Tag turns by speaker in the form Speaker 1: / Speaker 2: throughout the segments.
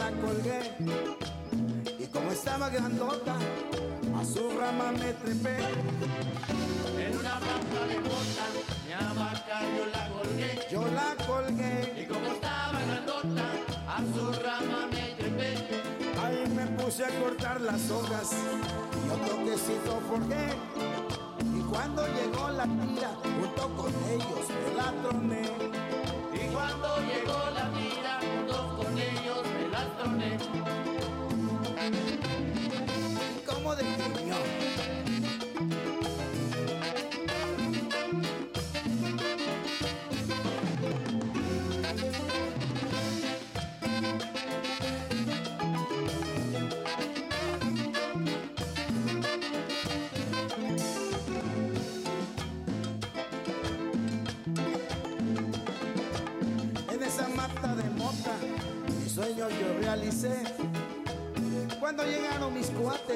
Speaker 1: la colgué. Y como estaba grandota, a su rama me trepé.
Speaker 2: En una hamaca de mota, mi hamaca yo la colgué.
Speaker 1: Yo la colgué.
Speaker 2: Y como estaba grandota, a su rama me trepé.
Speaker 1: Ahí me puse a cortar las hojas y otro quesito forjé. Y cuando llegó la tira,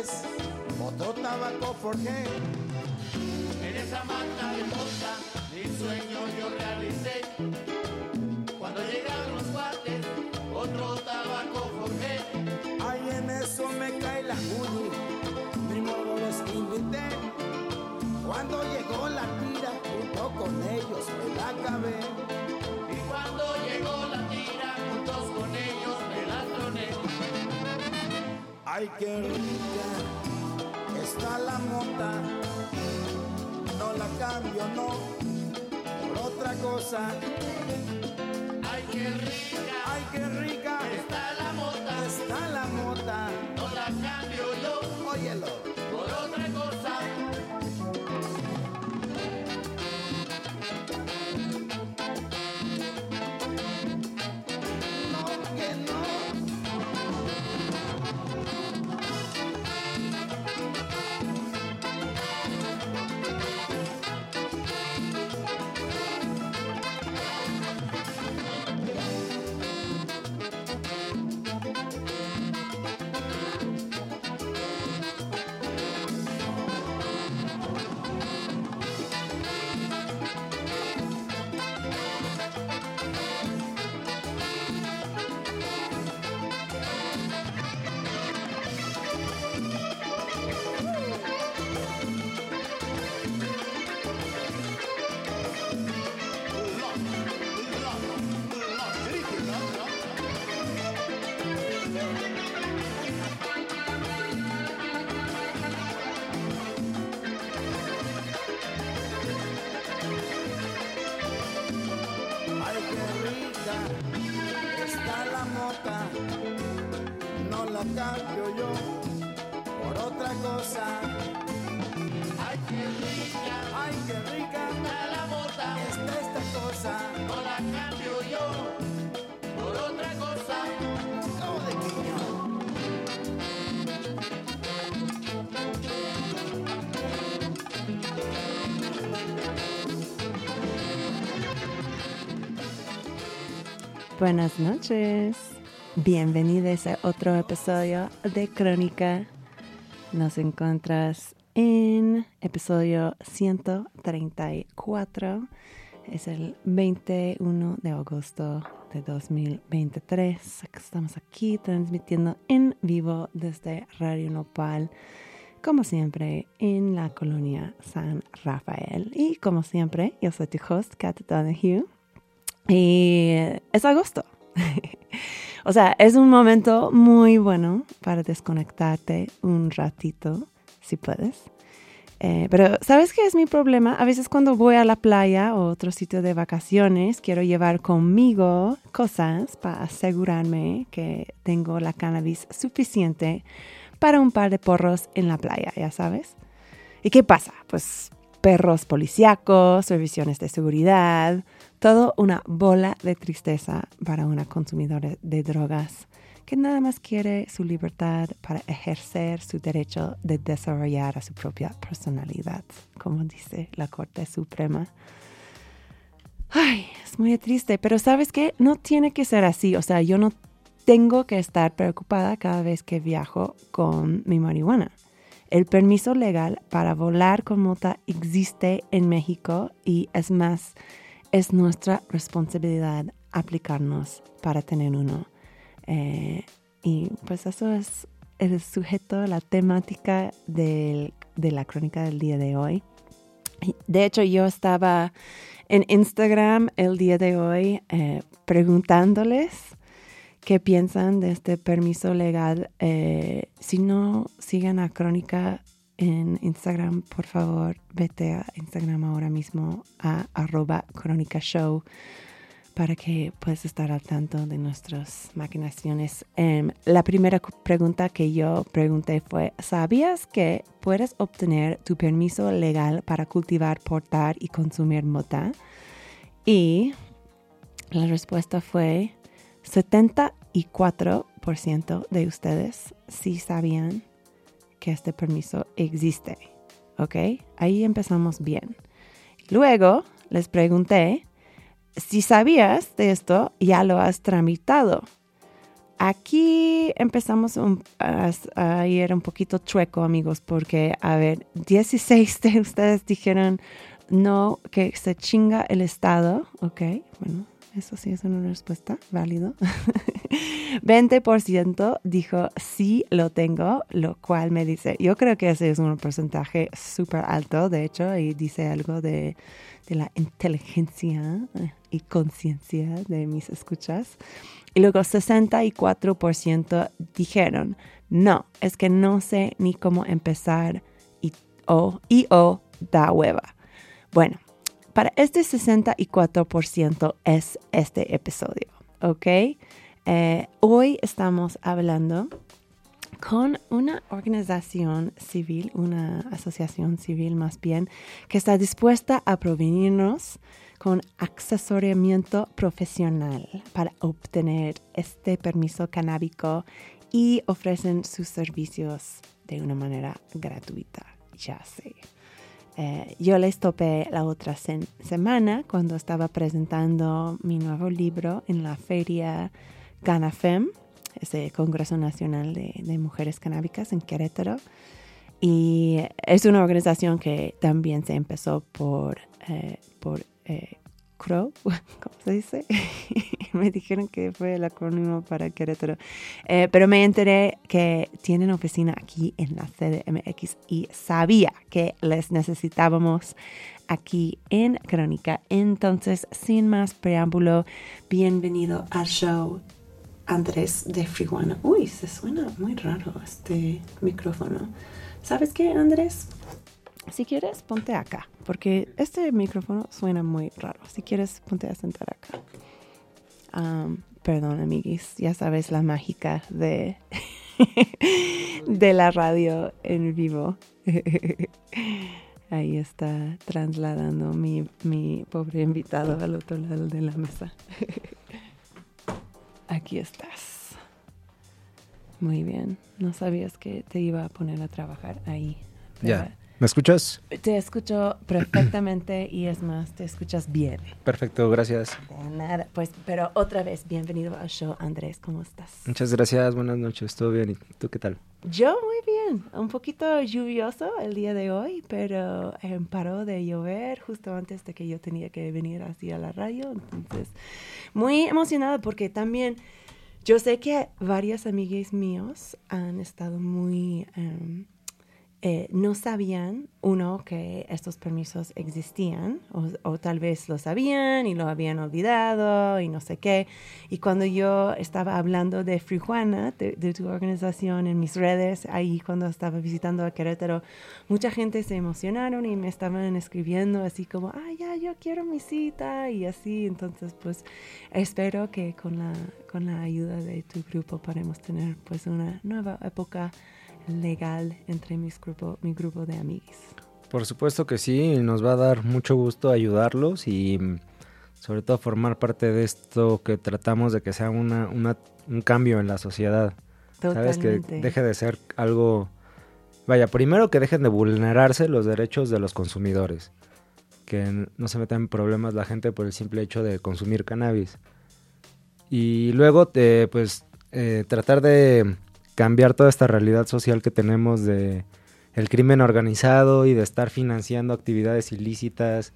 Speaker 1: cuates, otro tabaco forjé.
Speaker 2: En esa mata de
Speaker 1: Ay, qué rica está la mota. No la cambio, no, por otra cosa.
Speaker 2: Cambio yo por otra cosa.
Speaker 1: Ay, qué rica
Speaker 2: Ay, qué rica está la mota.
Speaker 1: está esta cosa.
Speaker 2: No la cambio yo por otra cosa.
Speaker 1: Como de niño.
Speaker 3: Buenas noches. Bienvenidos a otro episodio de Crónica. Nos encuentras en episodio 134. Es el 21 de agosto de 2023. Estamos aquí transmitiendo en vivo desde Radio Nopal, como siempre, en la colonia San Rafael. Y como siempre, yo soy tu host, Kat Donahue. Y es agosto. o sea, es un momento muy bueno para desconectarte un ratito, si puedes. Eh, pero, ¿sabes qué es mi problema? A veces cuando voy a la playa o otro sitio de vacaciones, quiero llevar conmigo cosas para asegurarme que tengo la cannabis suficiente para un par de porros en la playa, ya sabes. ¿Y qué pasa? Pues perros policíacos, revisiones de seguridad, todo una bola de tristeza para una consumidora de drogas que nada más quiere su libertad para ejercer su derecho de desarrollar a su propia personalidad, como dice la Corte Suprema. Ay, es muy triste, pero ¿sabes qué? No tiene que ser así. O sea, yo no tengo que estar preocupada cada vez que viajo con mi marihuana. El permiso legal para volar con mota existe en México y es más, es nuestra responsabilidad aplicarnos para tener uno. Eh, y pues eso es el sujeto, la temática del- de la crónica del día de hoy. De hecho, yo estaba en Instagram el día de hoy eh, preguntándoles qué piensan de este permiso legal. Eh, si no sigan a Crónica en Instagram, por favor, vete a Instagram ahora mismo a arroba Crónica Show para que puedas estar al tanto de nuestras maquinaciones. Em, la primera pregunta que yo pregunté fue, ¿sabías que puedes obtener tu permiso legal para cultivar, portar y consumir mota? Y la respuesta fue 74% de ustedes sí sabían que este permiso existe. ¿Ok? Ahí empezamos bien. Luego les pregunté, si sabías de esto, ya lo has tramitado. Aquí empezamos un- a, ir un poquito chueco, amigos, porque, a ver, 16 de ustedes dijeron no, que se chinga el Estado. Ok, bueno, eso sí es una respuesta válido. 20% dijo sí lo tengo, lo cual me dice, yo creo que ese es un porcentaje súper alto, de hecho, y dice algo de, de la inteligencia eh, y conciencia de mis escuchas. Y luego 64% dijeron, no, es que no sé ni cómo empezar y o, y o da hueva. Bueno, para este 64% es este episodio, ¿ok? Eh, hoy estamos hablando con una organización civil, una asociación civil más bien, que está dispuesta a provenirnos con asesoramiento profesional para obtener este permiso canábico y ofrecen sus servicios de una manera gratuita, ya sé. Eh, yo les topé la otra semana cuando estaba presentando mi nuevo libro en la feria GanaFem, ese Congreso Nacional de, de Mujeres Canábicas en Querétaro. Y es una organización que también se empezó por, eh, por eh, CROW, ¿cómo se dice? me dijeron que fue el acrónimo para Querétaro. Eh, pero me enteré que tienen oficina aquí en la CDMX y sabía que les necesitábamos aquí en Crónica. Entonces, sin más preámbulo, bienvenido al show. Andrés de Frijuana. Uy, se suena muy raro este micrófono. ¿Sabes qué, Andrés? Si quieres, ponte acá, porque este micrófono suena muy raro. Si quieres, ponte a sentar acá. Am, perdón, amiguis, ya sabes la mágica de, de la radio en vivo. Ahí está trasladando mi, mi pobre invitado al otro lado de la mesa. Aquí estás. Muy bien. No sabías que te iba a poner a trabajar ahí.
Speaker 4: Ya. ¿Me escuchas?
Speaker 3: Te escucho perfectamente y es más, te escuchas bien.
Speaker 4: Perfecto, gracias.
Speaker 3: De nada, pues, pero otra vez, bienvenido al show, Andrés, ¿cómo estás?
Speaker 4: Muchas gracias, buenas noches, todo bien. ¿Y tú qué tal?
Speaker 3: Yo muy bien, un poquito lluvioso el día de hoy, pero eh, paró de llover justo antes de que yo tenía que venir así a la radio, entonces muy emocionada porque también yo sé que varias amigas míos han estado muy... em, eh, no sabían, uno, que estos permisos existían, o, tal vez lo sabían y lo habían olvidado y no sé qué. Y cuando yo estaba hablando de Frijuana, de, de tu organización en mis redes, ahí cuando estaba visitando a Querétaro, mucha gente se emocionaron y me estaban escribiendo así como, ah, ya, yo quiero mi cita y así. Entonces, pues espero que con la, con la ayuda de tu grupo podamos tener pues una nueva época legal entre mis grupo, mi grupo de amigos.
Speaker 4: Por supuesto que sí, nos va a dar mucho gusto ayudarlos y mm, sobre todo formar parte de esto que tratamos de que sea una, una- un cambio en la sociedad. ¿Sabes? Que
Speaker 3: Totalmente.
Speaker 4: deje de ser algo... Vaya, primero que dejen de vulnerarse los derechos de los consumidores. Que no se metan en problemas la gente por el simple hecho de consumir cannabis. Y luego, eh, pues, eh, tratar de cambiar toda esta realidad social que tenemos de el crimen organizado y de estar financiando actividades ilícitas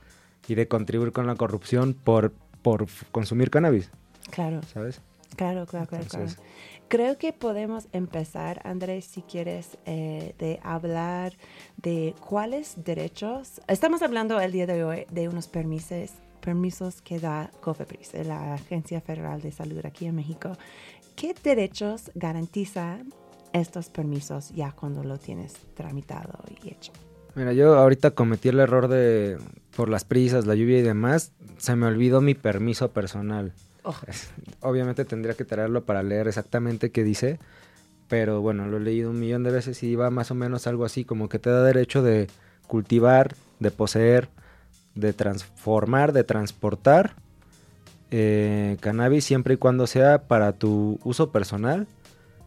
Speaker 4: y de contribuir con la corrupción por, por consumir cannabis,
Speaker 3: Claro,
Speaker 4: ¿sabes?
Speaker 3: Claro, claro, claro, claro. Creo que podemos empezar, Andrés, si quieres, eh, de hablar de cuáles derechos. Estamos hablando el día de hoy de unos permisos, permisos que da COFEPRIS, la Agencia Federal de Salud aquí en México. ¿Qué derechos garantizan estos permisos ya cuando lo tienes tramitado y hecho?
Speaker 4: Mira, yo ahorita cometí el error de, por las prisas, la lluvia y demás, se me olvidó mi permiso personal.
Speaker 3: Oh,
Speaker 4: Obviamente tendría que traerlo para leer exactamente qué dice, pero bueno, lo he leído un millón de veces y va más o menos algo así, como que te da derecho de cultivar, de poseer, de transformar, de transportar eh, cannabis siempre y cuando sea para tu uso personal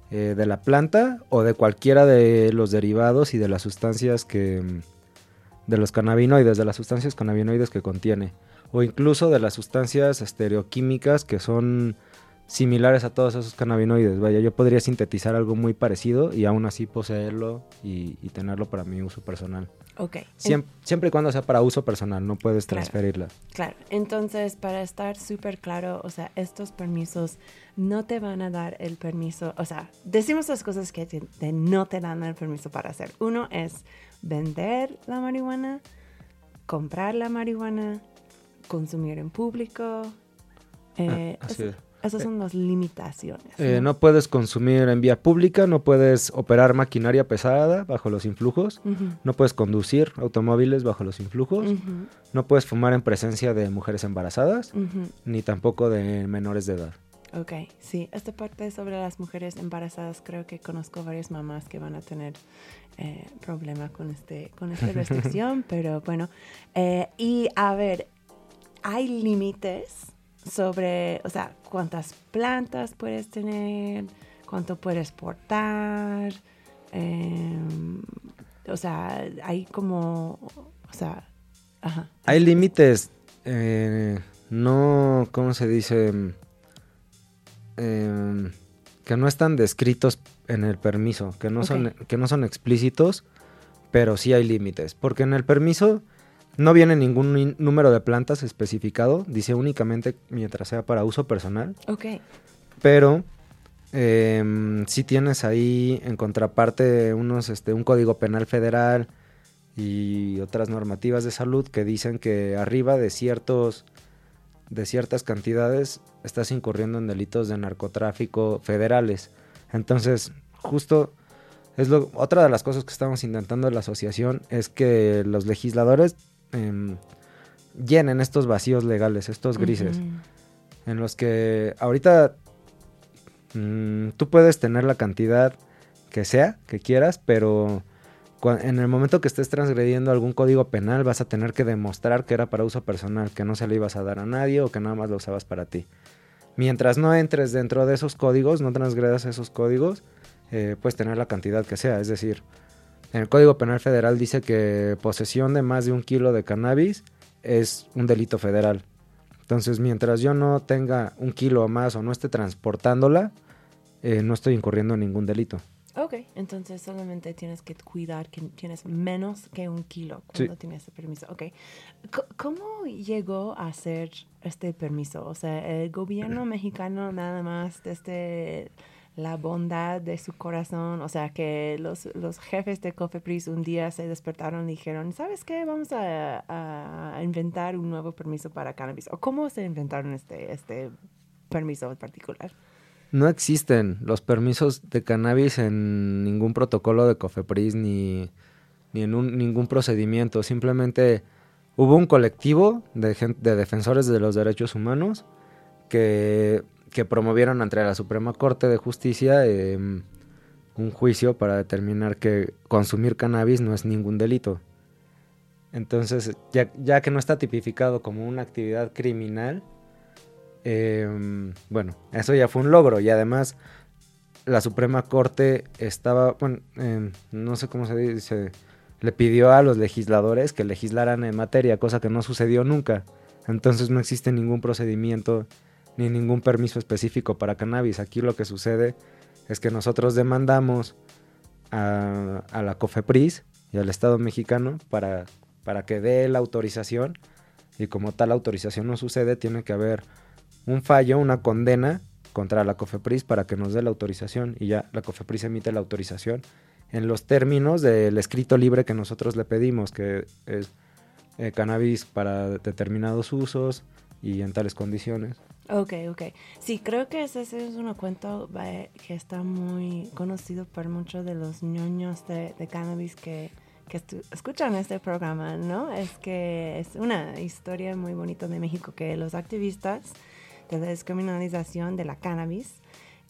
Speaker 4: eh, de la planta o de cualquiera de los derivados y de las sustancias que... de los cannabinoides, de las sustancias cannabinoides que contiene. O incluso de las sustancias estereoquímicas que son similares a todos esos cannabinoides. Vaya, yo podría sintetizar algo muy parecido y aún así poseerlo y, y tenerlo para mi uso personal.
Speaker 3: ok.
Speaker 4: Siem- siempre y cuando sea para uso personal, no puedes transferirla.
Speaker 3: Claro, entonces para estar súper claro, o sea, estos permisos no te van a dar el permiso, o sea, decimos las cosas que te- te no te dan el permiso para hacer. Uno es vender la marihuana, comprar la marihuana, consumir en público. eh,
Speaker 4: Ah, así es.
Speaker 3: Esas son las limitaciones.
Speaker 4: Eh, no puedes consumir en vía pública, no puedes operar maquinaria pesada bajo los influjos, no puedes conducir automóviles bajo los influjos, no puedes fumar en presencia de mujeres embarazadas, ni tampoco de menores de edad.
Speaker 3: Ok, sí, esta parte sobre las mujeres embarazadas, creo que conozco varias mamás que van a tener eh, problema con, este, con esta restricción, pero bueno. Eh, y a ver, ¿hay límites sobre, o sea, cuántas plantas puedes tener, cuánto puedes portar? Em, o sea, hay como, o sea, ajá.
Speaker 4: Hay límites, eh, no, ¿cómo se dice? Em, que no están descritos en el permiso, que no, son, que no son explícitos, pero sí hay límites. Porque en el permiso no viene ningún in- número de plantas especificado, dice únicamente mientras sea para uso personal,
Speaker 3: Ok,
Speaker 4: pero em, sí tienes ahí en contraparte unos, este, un código penal federal y otras normativas de salud que dicen que arriba de ciertos de ciertas cantidades estás incurriendo en delitos de narcotráfico federales. Entonces, justo es lo otra de las cosas que estamos intentando en la asociación es que los legisladores em, llenen estos vacíos legales, estos grises en los que ahorita mm, tú puedes tener la cantidad que sea, que quieras, pero en el momento que estés transgrediendo algún código penal vas a tener que demostrar que era para uso personal, que no se le ibas a dar a nadie o que nada más lo usabas para ti. Mientras no entres dentro de esos códigos, no transgredas esos códigos, eh, puedes tener la cantidad que sea. Es decir, en el Código Penal Federal dice que posesión de más de un kilo de cannabis es un delito federal. Entonces, mientras yo no tenga un kilo o más o no esté transportándola, eh, no estoy incurriendo en ningún delito.
Speaker 3: Ok, entonces solamente tienes que cuidar que tienes menos que un kilo cuando tienes el permiso. Ok, C- ¿cómo llegó a ser este permiso? O sea, el gobierno mexicano nada más desde la bondad de su corazón, o sea, que los, los jefes de Cofepris un día se despertaron y dijeron, ¿sabes qué? Vamos a, a inventar un nuevo permiso para cannabis. ¿O cómo se inventaron este, este permiso en particular?
Speaker 4: No existen los permisos de cannabis en ningún protocolo de COFEPRIS ni, ni en un- ningún procedimiento. Simplemente hubo un colectivo de, de defensores de los derechos humanos que, que promovieron ante la Suprema Corte de Justicia em, un juicio para determinar que consumir cannabis no es ningún delito. Entonces, ya, que no está tipificado como una actividad criminal, em, bueno, eso ya fue un logro y además la Suprema Corte estaba, bueno, em, no sé cómo se dice, le pidió a los legisladores que legislaran en materia, cosa que no sucedió nunca. Entonces no existe ningún procedimiento ni ningún permiso específico para cannabis. Aquí lo que sucede es que nosotros demandamos a, la COFEPRIS y al Estado mexicano para, para que dé la autorización y como tal autorización no sucede, tiene que haber un fallo, una condena contra la COFEPRIS para que nos dé la autorización y ya la COFEPRIS emite la autorización en los términos del escrito libre que nosotros le pedimos, que es eh, cannabis para determinados usos y en tales condiciones.
Speaker 3: Ok, ok. Sí, creo que ese, es un cuento que está muy conocido por muchos de los ñoños de, cannabis que, que escuchan este programa, ¿no? Es que es una historia muy bonita de México que los activistas de la descriminalización de la cannabis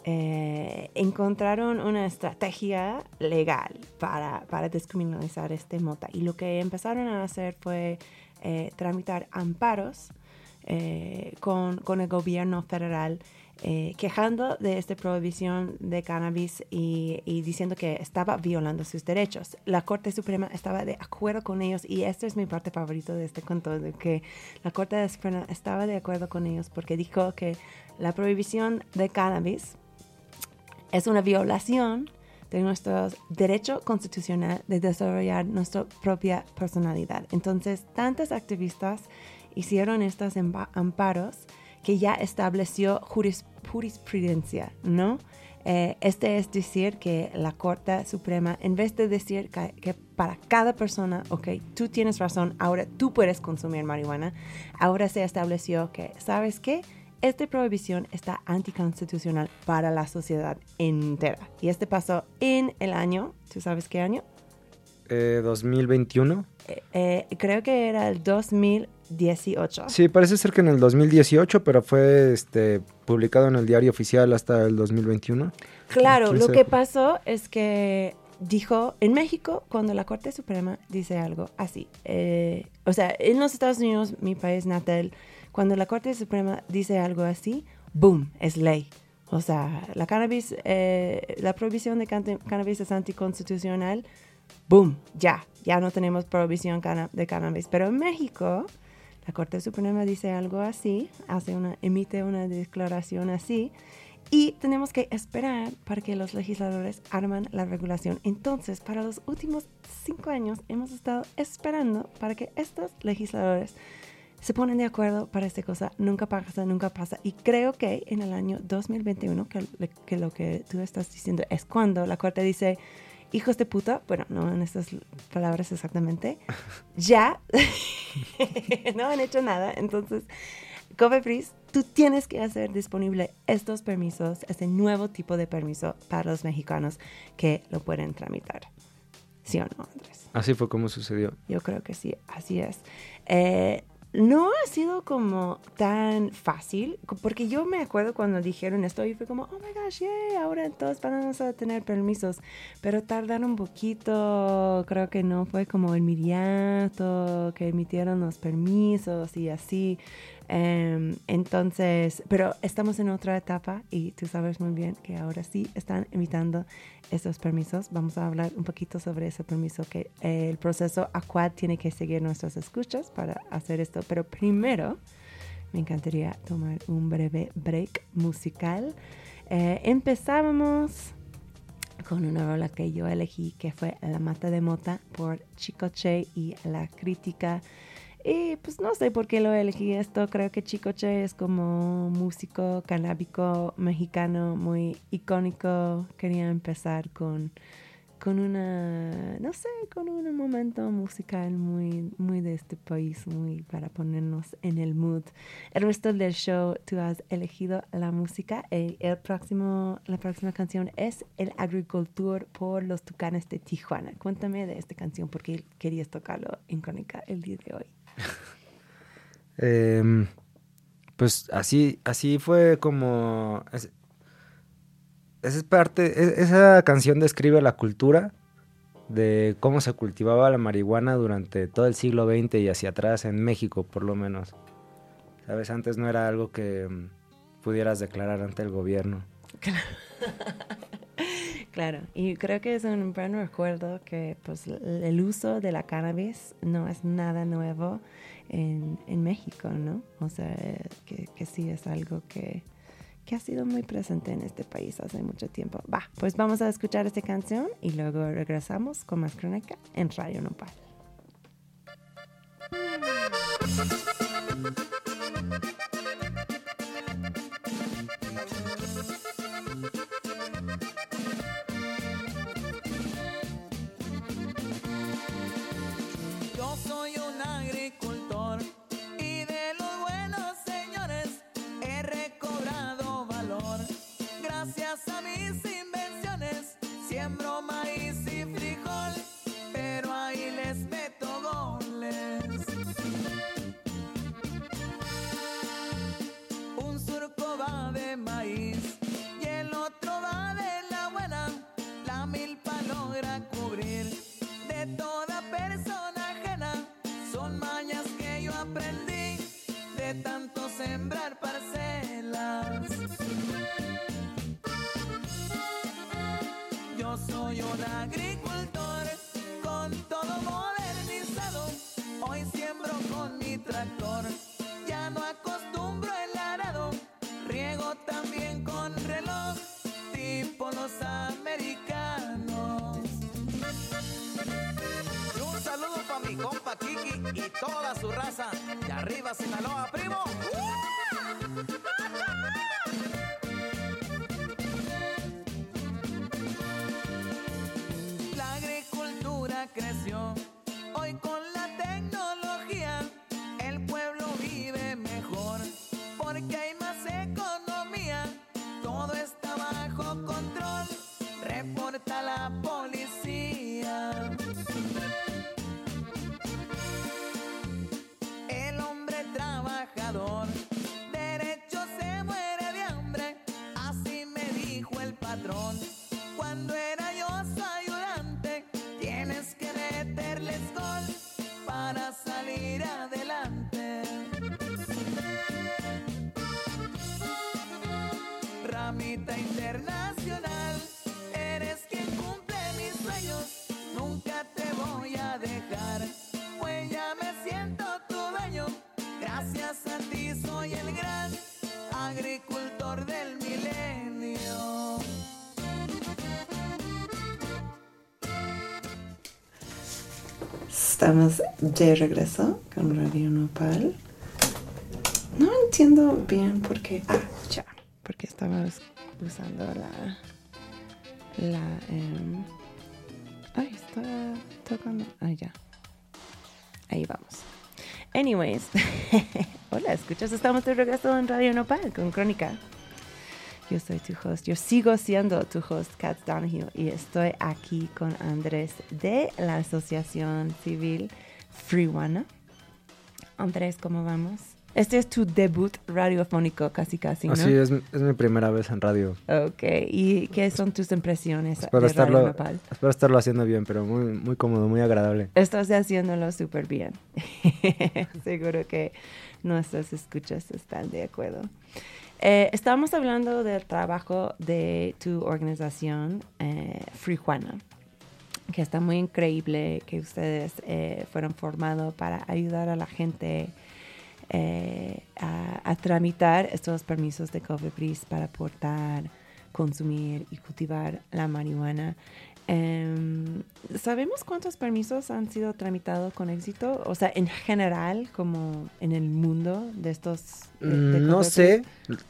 Speaker 3: eh, encontraron una estrategia legal para, para descriminalizar este mota. Y lo que empezaron a hacer fue eh, tramitar amparos eh, con, el gobierno federal eh, quejando de esta prohibición de cannabis y, diciendo que estaba violando sus derechos. La Corte Suprema estaba de acuerdo con ellos y esta es mi parte favorita de este cuento, de que la Corte Suprema estaba de acuerdo con ellos porque dijo que la prohibición de cannabis es una violación de nuestro derecho constitucional de desarrollar nuestra propia personalidad. Entonces, tantos activistas hicieron estos amparos que ya estableció juris- jurisprudencia, ¿no? Eh, este es decir que la Corte Suprema, en vez de decir que, que para cada persona, ok, tú tienes razón, ahora tú puedes consumir marihuana, ahora se estableció que, ¿sabes qué? Esta prohibición está anticonstitucional para la sociedad entera. Y este pasó en el año, ¿tú sabes qué año?
Speaker 4: Eh, 2021.
Speaker 3: Eh, eh, creo que era el 2018.
Speaker 4: Sí, parece ser que en el 2018, pero fue este, publicado en el diario oficial hasta el 2021.
Speaker 3: Claro,
Speaker 4: ¿Quién
Speaker 3: lo que pasó es que dijo en México, cuando la Corte Suprema dice algo así, eh, o sea, en los Estados Unidos, mi país natal, cuando la Corte Suprema dice algo así, boom, es ley. O sea, la cannabis, eh, la prohibición de cante- cannabis es anticonstitucional, boom, ya, ya no tenemos prohibición de cannabis. Pero en México, la Corte Suprema dice algo así, hace una, emite una declaración así, y tenemos que esperar para que los legisladores arman la regulación. Entonces, para los últimos cinco años hemos estado esperando para que estos legisladores se ponen de acuerdo para esta cosa. Nunca pasa, nunca pasa. Y creo que en el año 2021, que, que lo que tú estás diciendo es cuando la Corte dice, hijos de puta, bueno, no en estas palabras exactamente, ya no han hecho nada. Entonces, Cofepris, tú tienes que hacer disponible estos permisos, este nuevo tipo de permiso para los mexicanos que lo pueden tramitar. ¿Sí o no, Andrés?
Speaker 4: Así fue como sucedió.
Speaker 3: Yo creo que sí, así es. Eh, no ha sido como tan fácil, porque yo me acuerdo cuando dijeron esto y fue como, oh my gosh, yay, ahora todos vamos a tener permisos, pero tardaron un poquito, creo que no fue como inmediato que emitieron los permisos y así. Em, entonces, pero estamos en otra etapa y tú sabes muy bien que ahora sí están emitando estos permisos. Vamos a hablar un poquito sobre ese permiso que eh, el proceso a cual tiene que seguir nuestras escuchas para hacer esto. Pero primero, me encantaría tomar un breve break musical. Eh, empezábamos con una rola que yo elegí que fue La Mata de Mota por Chicoche y la crítica. Y pues no sé por qué lo elegí esto. Creo que Chicoche es como músico canábico mexicano muy icónico. Quería empezar con, con una, no sé, con un momento musical muy, muy de este país, muy para ponernos en el mood. El resto del show tú has elegido la música. El, próximo, la próxima canción es El Agricultor por los Tucanes de Tijuana. Cuéntame de esta canción porque querías tocarlo en Crónica el día de hoy.
Speaker 4: Em, pues así, así fue como... Es, esa es parte, es- esa canción describe la cultura de cómo se cultivaba la marihuana durante todo el siglo XX y hacia atrás en México, por lo menos. Sabes, antes no era algo que mm, pudieras declarar ante el gobierno.
Speaker 3: Claro, y creo que es un buen recuerdo que pues, el uso de la cannabis no es nada nuevo en, en México, ¿no? O sea, que, que sí es algo que, que ha sido muy presente en este país hace mucho tiempo. Va, pues vamos a escuchar esta canción y luego regresamos con más crónica en Radio Nopal.
Speaker 5: una gris. Ramita internacional, eres quien cumple mis sueños, nunca te voy a dejar, pues ya me siento tu dueño, gracias a ti soy el gran agricultor del milenio.
Speaker 3: Estamos de regreso con Radio Nopal. No entiendo bien por qué. Ah, estaba us- usando la. La. em, ay, está tocando. Ay, ya. Ahí vamos. Anyways. Hola, escuchas. Estamos de regreso en Radio Nopal con Crónica. Yo soy tu host. Yo sigo siendo tu host, Kat Donahue, y estoy aquí con Andrés de la Asociación Civil Freewana. Andrés, ¿cómo vamos? Este es tu debut radiofónico, casi casi, ¿no?
Speaker 4: Así es, es mi primera vez en radio.
Speaker 3: Ok, ¿y qué son tus impresiones
Speaker 4: Espero
Speaker 3: de
Speaker 4: estarlo,
Speaker 3: Radio
Speaker 4: espero estarlo haciendo bien, pero muy, muy cómodo, muy agradable.
Speaker 3: Estás haciéndolo súper bien. Seguro que nuestras escuchas están de acuerdo. Eh, estamos hablando del trabajo de tu organización, eh, Free Juana, que está muy increíble que ustedes eh, fueron formados para ayudar a la gente eh, a, a tramitar estos permisos de COFEPRIS para portar, consumir y cultivar la marihuana. Em, ¿Sabemos cuántos permisos han sido tramitados con éxito? O sea, en general, como en el mundo de estos... de- de
Speaker 4: Mm, no sé,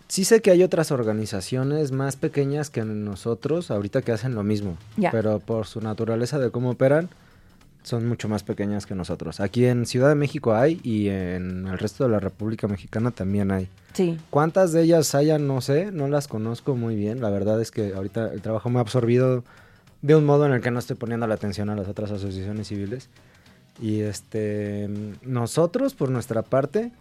Speaker 4: sí sé que hay otras organizaciones más pequeñas que nosotros ahorita que hacen lo mismo, pero por su naturaleza de cómo operan, son mucho más pequeñas que nosotros. Aquí en Ciudad de México hay y en el resto de la República Mexicana también hay.
Speaker 3: Sí,
Speaker 4: ¿Cuántas de ellas hayan? No sé, no las conozco muy bien. La verdad es que ahorita el trabajo me ha absorbido de un modo en el que no estoy poniendo la atención a las otras asociaciones civiles. Y este, nosotros, por nuestra parte,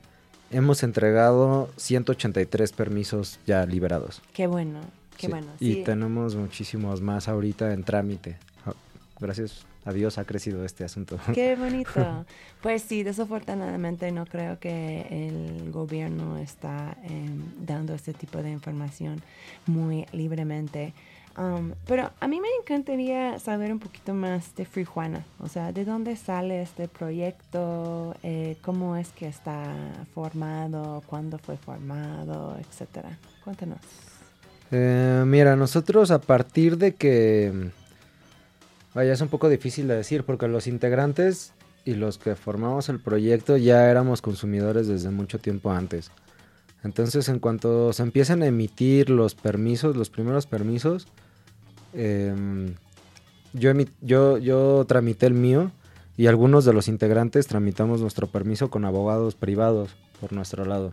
Speaker 4: hemos entregado 183 permisos ya liberados.
Speaker 3: qué bueno, qué
Speaker 4: Sí,
Speaker 3: bueno.
Speaker 4: Y
Speaker 3: sí.
Speaker 4: tenemos muchísimos más ahorita en trámite. Ah, Gracias a Dios ha crecido este asunto.
Speaker 3: Qué bonito. Pues sí, desafortunadamente no creo que el gobierno está em, dando este tipo de información muy libremente. Um, pero a mí me encantaría saber un poquito más de Free Juana. O sea, ¿de dónde sale este proyecto? Eh, ¿Cómo es que está formado? ¿Cuándo fue formado? Etcétera. Cuéntanos.
Speaker 4: Eh, mira, nosotros a partir de que... Vaya, es un poco difícil de decir porque los integrantes y los que formamos el proyecto ya éramos consumidores desde mucho tiempo antes. Entonces, en cuanto se empiezan a emitir los permisos, los primeros permisos, em, yo, yo, yo tramité el mío y algunos de los integrantes tramitamos nuestro permiso con abogados privados por nuestro lado.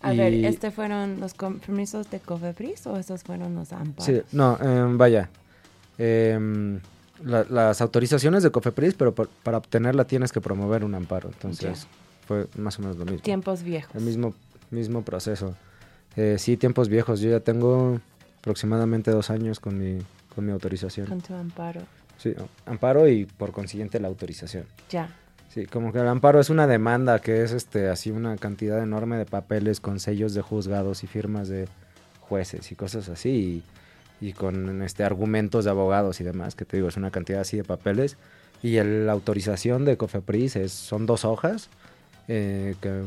Speaker 3: A ver, ¿este fueron los compromisos de COFEPRIS o estos fueron los amparos?
Speaker 4: Sí, no, em, vaya. em, la- las autorizaciones de COFEPRIS, pero por- para obtenerla tienes que promover un amparo. Entonces, fue más o menos lo mismo.
Speaker 3: Tiempos viejos.
Speaker 4: El mismo, mismo proceso. Eh, sí, tiempos viejos. Yo ya tengo aproximadamente dos años con mi, con mi autorización.
Speaker 3: Con tu amparo.
Speaker 4: Sí, amparo y por consiguiente la autorización.
Speaker 3: Ya.
Speaker 4: Sí, como que el amparo es una demanda que es este así una cantidad enorme de papeles con sellos de juzgados y firmas de jueces y cosas así. Y, y con este argumentos de abogados y demás, que te digo, es una cantidad así de papeles. Y el- la autorización de Cofepris es, son dos hojas, eh, que-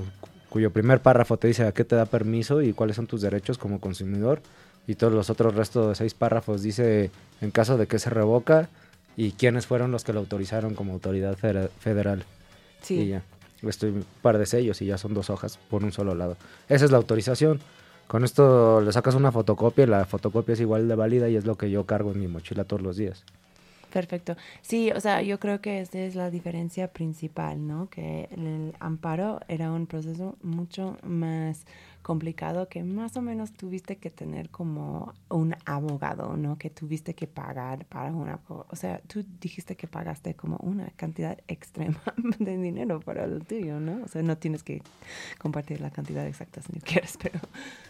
Speaker 4: cuyo primer párrafo te dice a qué te da permiso y cuáles son tus derechos como consumidor. Y todos los otros restos de seis párrafos dice en caso de que se revoca y quiénes fueron los que lo autorizaron como autoridad federa- federal. Y
Speaker 3: Sí.
Speaker 4: ya. Estoy un par de sellos y ya son dos hojas por un solo lado. Esa es la autorización. Con esto le sacas una fotocopia y la fotocopia es igual de válida y es lo que yo cargo en mi mochila todos los días.
Speaker 3: Perfecto. Sí, o sea, yo creo que esa es la diferencia principal, ¿no? Que el amparo era un proceso mucho más complicado que más o menos tuviste que tener como un abogado, ¿no? Que tuviste que pagar para un abogado. O sea, tú dijiste que pagaste como una cantidad extrema de dinero para el tuyo, ¿no? O sea, no tienes que compartir la cantidad exacta si no quieres, pero...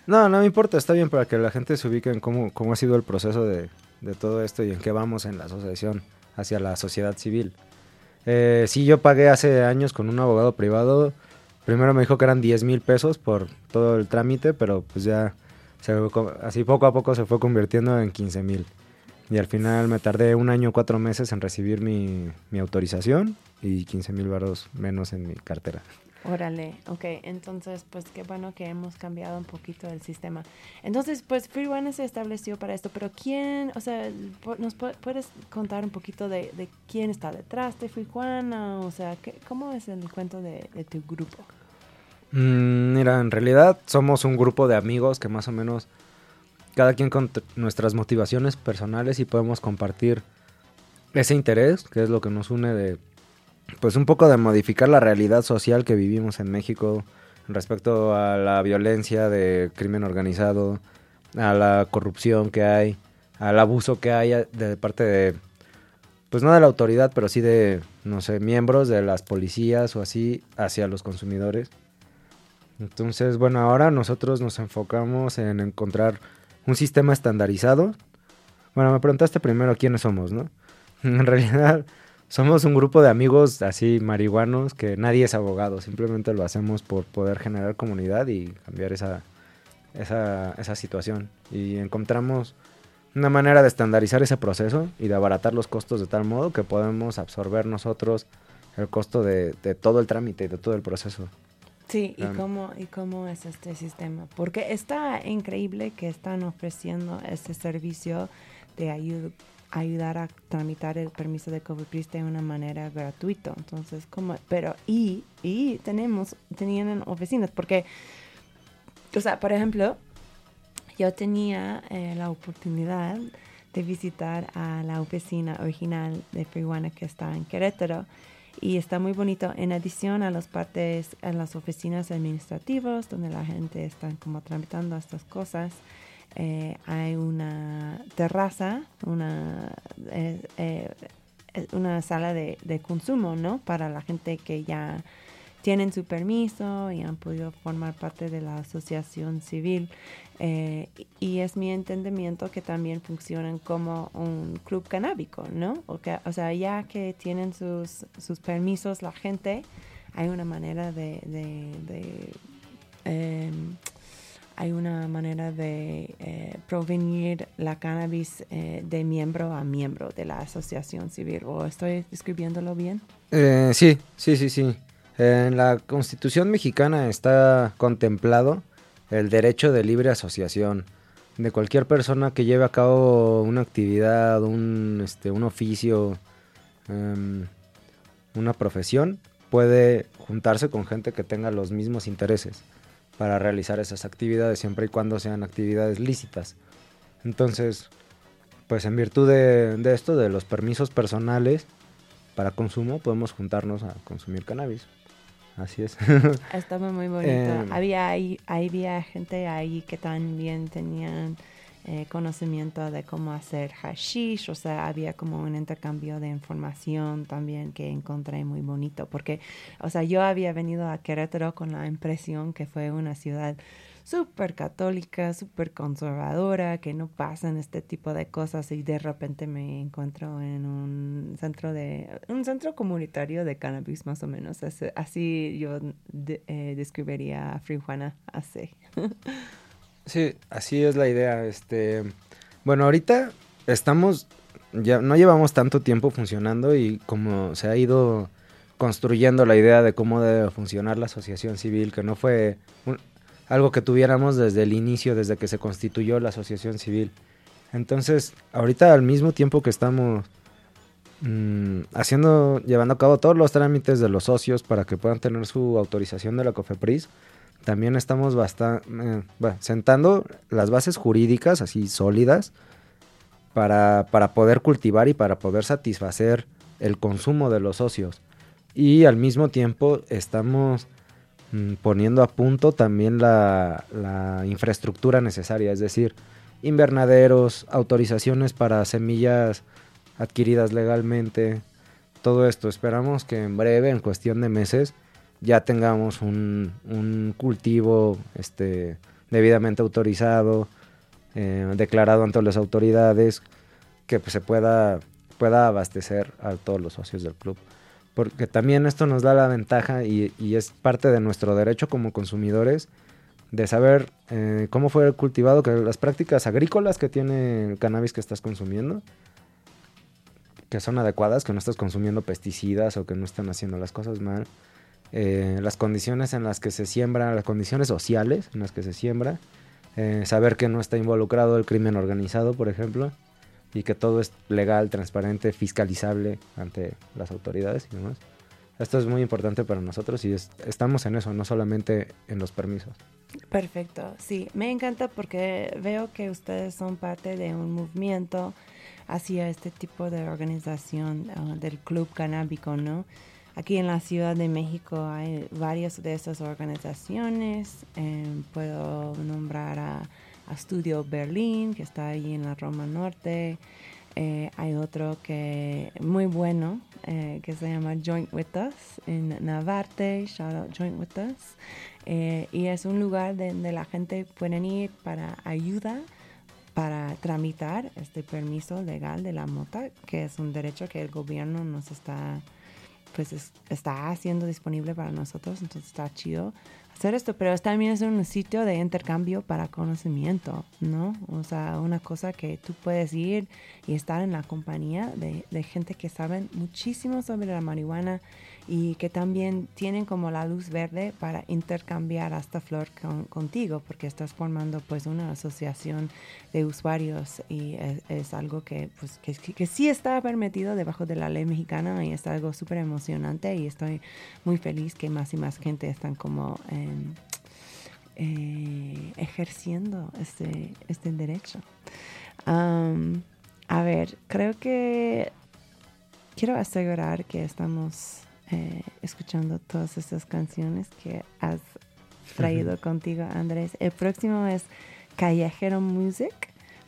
Speaker 4: No, no me importa, está bien para que la gente se ubique en cómo, cómo ha sido el proceso de, de todo esto y en qué vamos en la asociación hacia la sociedad civil. Eh, sí, yo pagué hace años con un abogado privado. Primero me dijo que eran 10 mil pesos por todo el trámite, pero pues ya así poco a poco se fue convirtiendo en 15 mil. Y al final me tardé un año, cuatro meses en recibir mi, mi autorización y 15 mil baros menos en mi cartera.
Speaker 3: Órale, ok, entonces pues qué bueno que hemos cambiado un poquito el sistema. Entonces pues Free One se estableció para esto, pero ¿quién, o sea, nos pu- puedes contar un poquito de, quién está detrás de Free One? O sea, ¿qué- ¿cómo es el cuento de, de tu grupo?
Speaker 4: Mm, mira, en realidad somos un grupo de amigos que más o menos cada quien con nuestras motivaciones personales y podemos compartir ese interés, que es lo que nos une de, pues un poco de modificar la realidad social que vivimos en México respecto a la violencia de crimen organizado, a la corrupción que hay, al abuso que hay de parte de, pues no de la autoridad, pero sí de, no sé, miembros de las policías o así hacia los consumidores. Entonces, bueno, ahora nosotros nos enfocamos en encontrar un sistema estandarizado. Bueno, me preguntaste primero quiénes somos, ¿no? En realidad somos un grupo de amigos así marihuanos que nadie es abogado, simplemente lo hacemos por poder generar comunidad y cambiar esa, esa, esa situación. Y encontramos una manera de estandarizar ese proceso y de abaratar los costos de tal modo que podemos absorber nosotros el costo de, de todo el trámite y de todo el proceso.
Speaker 3: Sí, ¿y
Speaker 4: Am.
Speaker 3: cómo, ¿y cómo es este sistema? Porque está increíble que están ofreciendo este servicio de ayu- ayudar a tramitar el permiso de Cofepris de una manera gratuita. Entonces, ¿cómo? Pero, y, y tenemos, tenían oficinas, porque, o sea, por ejemplo, yo tenía eh, la oportunidad de visitar a la oficina original de Friwana que está en Querétaro y está muy bonito. En adición a las partes, a las oficinas administrativas donde la gente está como tramitando estas cosas, eh, hay una terraza, una, eh, eh, una sala de, consumo, ¿no? Para la gente que ya tienen su permiso y han podido formar parte de la asociación civil. Y es mi entendimiento que también funcionan como un club canábico, ¿no? O, sea, ya que tienen sus, sus permisos la gente, hay una manera de, em, hay una manera de eh, provenir la cannabis eh, de miembro a miembro de la asociación civil. ¿O estoy escribiéndolo bien?
Speaker 4: Eh, sí, sí, sí, sí. En la Constitución mexicana está contemplado el derecho de libre asociación de cualquier persona que lleve a cabo una actividad, un, este, un oficio, em, una profesión, puede juntarse con gente que tenga los mismos intereses para realizar esas actividades siempre y cuando sean actividades lícitas. Entonces, pues en virtud de, de esto, de los permisos personales, para consumo podemos juntarnos a consumir cannabis. Así es.
Speaker 3: Estaba muy bonito.
Speaker 4: Eh,
Speaker 3: había, ahí, había gente ahí que también tenían eh, conocimiento de cómo hacer hashish, o sea, había como un intercambio de información también que encontré muy bonito, porque, o sea, yo había venido a Querétaro con la impresión que fue una ciudad súper católica, súper conservadora, que no pasan este tipo de cosas y de repente me encuentro en un centro de un centro comunitario de cannabis más o menos. Así, yo eh, describiría a Free así.
Speaker 4: Sí, así es la idea. Este, Bueno, ahorita estamos, ya no llevamos tanto tiempo funcionando y como se ha ido construyendo la idea de cómo debe funcionar la asociación civil, que no fue un- algo que tuviéramos desde el inicio, desde que se constituyó la asociación civil. Entonces, ahorita al mismo tiempo que estamos mm, haciendo, llevando a cabo todos los trámites de los socios para que puedan tener su autorización de la COFEPRIS, también estamos bastante sentando las bases jurídicas así sólidas para, para poder cultivar y para poder satisfacer el consumo de los socios. Y al mismo tiempo estamos mm, poniendo a punto también la, la infraestructura necesaria, es decir, invernaderos, autorizaciones para semillas adquiridas legalmente, todo esto. Esperamos que en breve, en cuestión de meses, ya tengamos un, un cultivo este, debidamente autorizado, eh, declarado ante las autoridades, que pues, se pueda, pueda abastecer a todos los socios del club. Porque también esto nos da la ventaja y, y es parte de nuestro derecho como consumidores de saber eh, cómo fue cultivado, que las prácticas agrícolas que tiene el cannabis que estás consumiendo, que son adecuadas, que no estás consumiendo pesticidas o que no están haciendo las cosas mal, eh, las condiciones en las que se siembra, las condiciones sociales en las que se siembra, eh, saber que no está involucrado el crimen organizado, por ejemplo, y que todo es legal, transparente, fiscalizable ante las autoridades y demás. Esto es muy importante para nosotros y es- estamos en eso, no solamente en los permisos.
Speaker 3: Perfecto, sí, me encanta porque veo que ustedes son parte de un movimiento hacia este tipo de organización ah, del club canábico, ¿no? Aquí en la Ciudad de México hay varias de esas organizaciones. eh, puedo nombrar a, Studio Berlín, que está ahí en la Roma Norte. Eh, hay otro que muy bueno, eh, que se llama Joint With Us en Navarte. Shout out Joint With Us. Y es un lugar donde la gente puede ir para ayuda para tramitar este permiso legal de la mota, que es un derecho que el gobierno nos está, pues es- está haciendo disponible para nosotros, entonces está chido hacer esto, pero también es un sitio de intercambio para conocimiento, ¿no? O sea, una cosa que tú puedes ir y estar en la compañía de, de gente que saben muchísimo sobre la marihuana y que también tienen como la luz verde para intercambiar esta flor con- contigo, porque estás formando pues una asociación de usuarios y es, es algo que, pues, que, que sí está permitido debajo de la ley mexicana y es algo súper emocionante y estoy muy feliz que más y más gente están como em, eh, ejerciendo este, este derecho. A ver, creo que quiero asegurar que estamos eh, escuchando todas estas canciones que has traído contigo, Andrés. El próximo es Callejero Music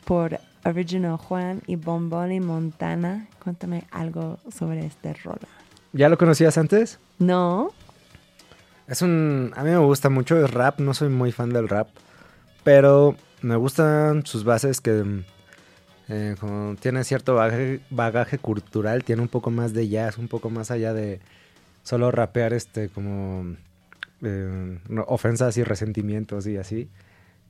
Speaker 3: por Original Juan y Bomboli Montana. Cuéntame algo sobre este rola.
Speaker 4: ¿Ya lo conocías antes?
Speaker 3: No,
Speaker 4: Es un... A mí me gusta mucho el rap, no soy muy fan del rap, pero me gustan sus bases que mm, eh, como tiene cierto bagaje, bagaje cultural, tiene un poco más de jazz, un poco más allá de solo rapear este como eh, ofensas y resentimientos y así,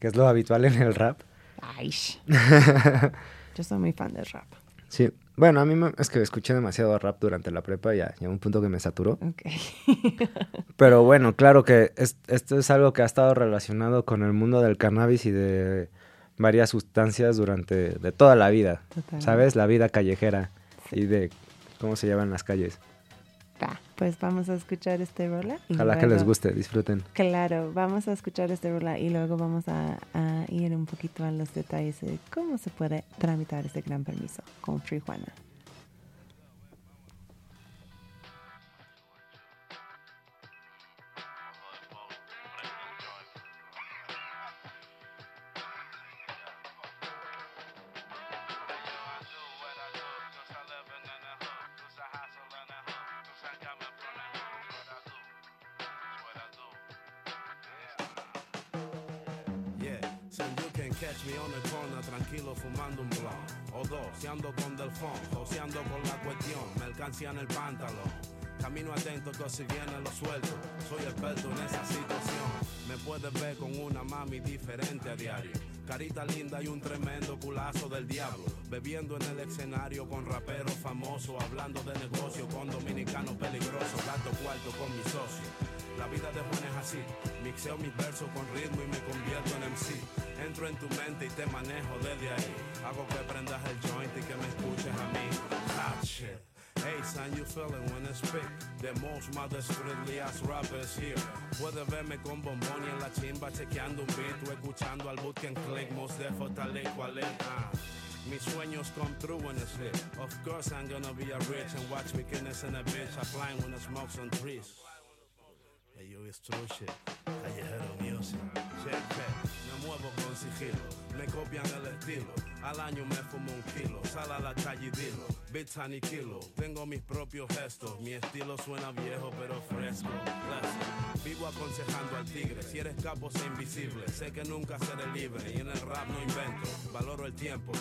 Speaker 4: que es lo habitual en el rap.
Speaker 3: Ay, yo soy muy fan del rap.
Speaker 4: Sí, bueno, a mí me- es que escuché demasiado rap durante la prepa y ya llegó un punto que me saturó.
Speaker 3: Ok.
Speaker 4: Pero bueno, claro que es- esto es algo que ha estado relacionado con el mundo del cannabis y de varias sustancias durante de toda la vida,
Speaker 3: Totalmente.
Speaker 4: ¿sabes? La vida callejera y de cómo se llevan las calles.
Speaker 3: Va, pues vamos a escuchar este rola. y
Speaker 4: Ojalá que les
Speaker 3: luego-
Speaker 4: guste, disfruten.
Speaker 3: Claro, vamos a escuchar este rola y luego vamos a, a ir un poquito a los detalles de cómo se puede tramitar este gran permiso con Free Juana.
Speaker 6: Catch me on the corner tranquilo fumando un blunt O dos, si con Delfón, joseando con la cuestión. Mercancía en el pantalón. Camino atento que si viene lo suelto Soy experto en esa situación. Me puedes ver con una mami diferente a diario. Carita linda y un tremendo culazo del diablo. Bebiendo en el escenario con raperos famosos, hablando de negocio con dominicanos peligrosos, gato cuarto con mi socio. La vida de Juan es así, mixeo mis versos con ritmo y me convierto en MC. Entro en tu mente y te manejo desde ahí. Hago que prendas el joint y que me escuches a mí. Hot shit. Hey son, you feeling when I speak The most mother strictly ass rappers here Puedes verme con bombón y en la chimba chequeando un beat O escuchando al bootcamp click, most defo tal cual es ah. Mis sueños come true when it's lit Of course I'm gonna be a rich And watch me Guinness in a bitch I flying when the smoke's on trees Hey yo, it's true shit Callejero music Check, check Me muevo con Me copian el estilo. Al año me fumo un kilo. Sal a la calle y dilo Bits aniquilo Tengo mis propios gestos. Mi estilo suena viejo pero fresco. Vivo aconsejando al tigre. Si eres capo sé invisible. Sé que nunca seré libre. Y en el rap no invento. Valoro el tiempo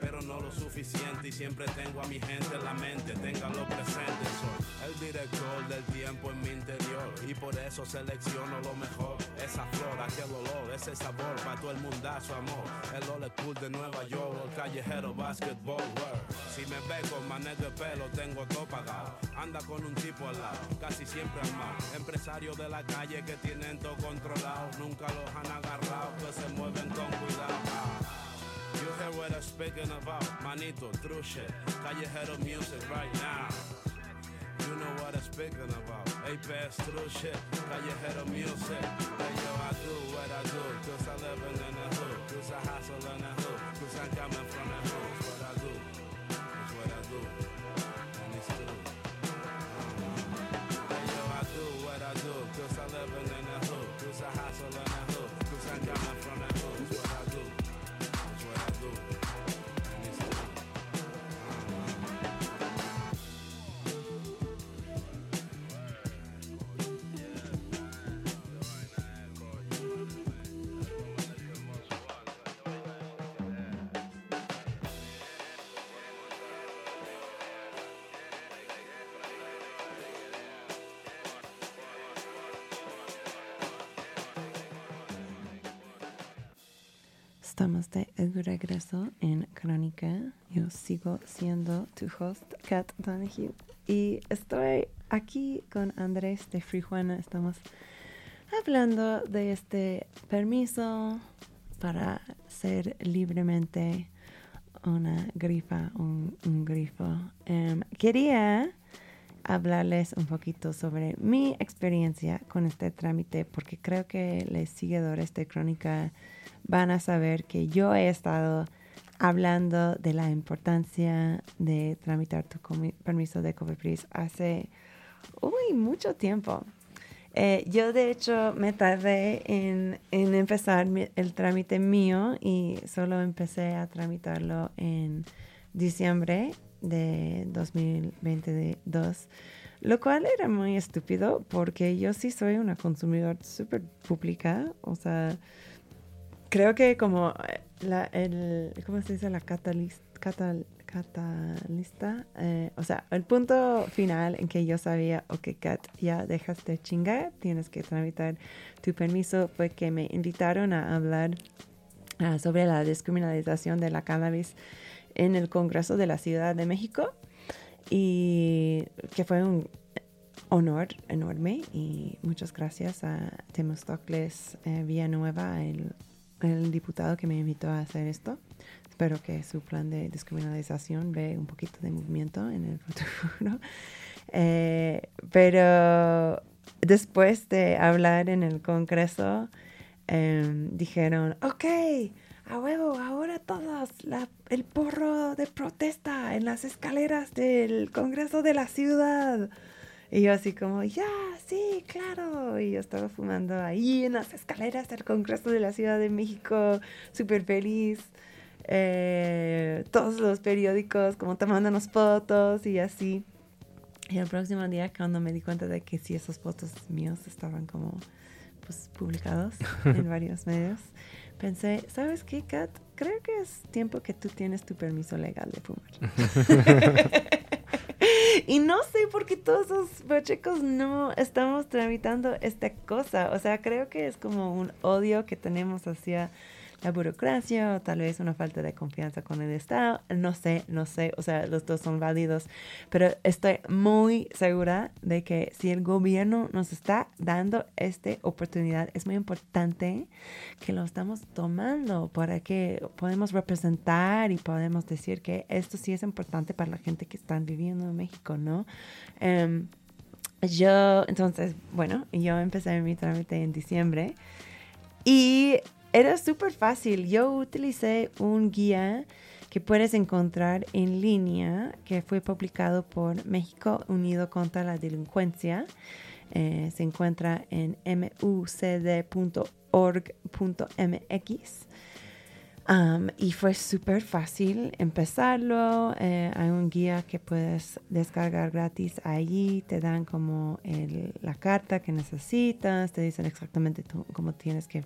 Speaker 6: Pero no lo suficiente. Y siempre tengo a mi gente en la mente. Ténganlo presente. Soy el director del tiempo en mi interior. Y por eso selecciono lo mejor. Esa flor, aquel olor, ese sabor. Pa' todo el mundazo amor. El old school de Nueva York. El callejero basketball world. Si me ve con manet de pelo tengo todo pagado Anda con un tipo al lado Casi siempre armado Empresario de la calle que tienen todo controlado Nunca los han agarrado Que se mueven con cuidado You hear what I'm speaking about, manito, true shit. Callejero music right now. You know what I'm speaking about. Apex true shit. Callejero music. Yo, I what I do. Cause I live in the hood. Cause I hustle in the hood. Cause I'm.
Speaker 3: Regreso en Crónica. Yo sigo siendo tu host, Kat Donahue. Y estoy aquí con Andrés de Frijuana. Estamos hablando de este permiso para ser libremente una grifa, un, grifo. Em, quería hablarles un poquito sobre mi experiencia con este trámite porque creo que los seguidores de Crónica van a saber que yo he estado hablando de la importancia de tramitar tu permiso de Cofepris hace uy, mucho tiempo. Eh, yo de hecho me tardé en, empezar el trámite mío y solo empecé a tramitarlo en diciembre de 2022, lo cual era muy estúpido porque yo sí soy una consumidor súper pública, o sea, creo que como eh, la, el, ¿cómo se dice? La catalista, catal, catalista, eh, o sea, el punto final en que yo sabía, ok, Kat, ya dejas de chingar, tienes que tramitar tu permiso, fue que me invitaron a hablar ah, sobre la descriminalización de la cannabis en el Congreso de la Ciudad de México y que fue un honor enorme y muchas gracias a Temostocles eh, Villanueva, el, el diputado que me invitó a hacer esto. Espero que su plan de descriminalización ve un poquito de movimiento en el futuro. Eh, pero después de hablar en el Congreso, em, dijeron, ok, a huevo, ahora todos, la- el porro de protesta en las escaleras del Congreso de la Ciudad. Y yo así como, ya, sí, claro. Y yo estaba fumando ahí en las escaleras del Congreso de la Ciudad de México, súper feliz. Eh, todos los periódicos como tomándonos fotos y así. Y el próximo día cuando me di cuenta de que sí, esos fotos míos estaban como pues publicados en varios medios, pensé, ¿sabes qué, Kat? Creo que es tiempo que tú tienes tu permiso legal de fumar. y no sé por qué todos esos pachecos no estamos tramitando esta cosa. O sea, creo que es como un odio que tenemos hacia la burocracia o tal vez una falta de confianza con el Estado. No sé, no sé, o sea, los dos son válidos, pero estoy muy segura de que si el gobierno nos está dando esta oportunidad, es muy importante que lo estamos tomando para que podemos representar y podemos decir que esto sí es importante para la gente que están viviendo en México, ¿no? Em, yo, entonces, bueno, yo empecé mi trámite en diciembre y era súper fácil. Yo utilicé un guía que puedes encontrar en línea que fue publicado por México Unido contra la Delincuencia. Eh, se encuentra en mucd.org.mx y fue súper fácil empezarlo. Eh, hay un guía que puedes descargar gratis allí. Te dan como la carta que necesitas. Te dicen exactamente cómo tienes que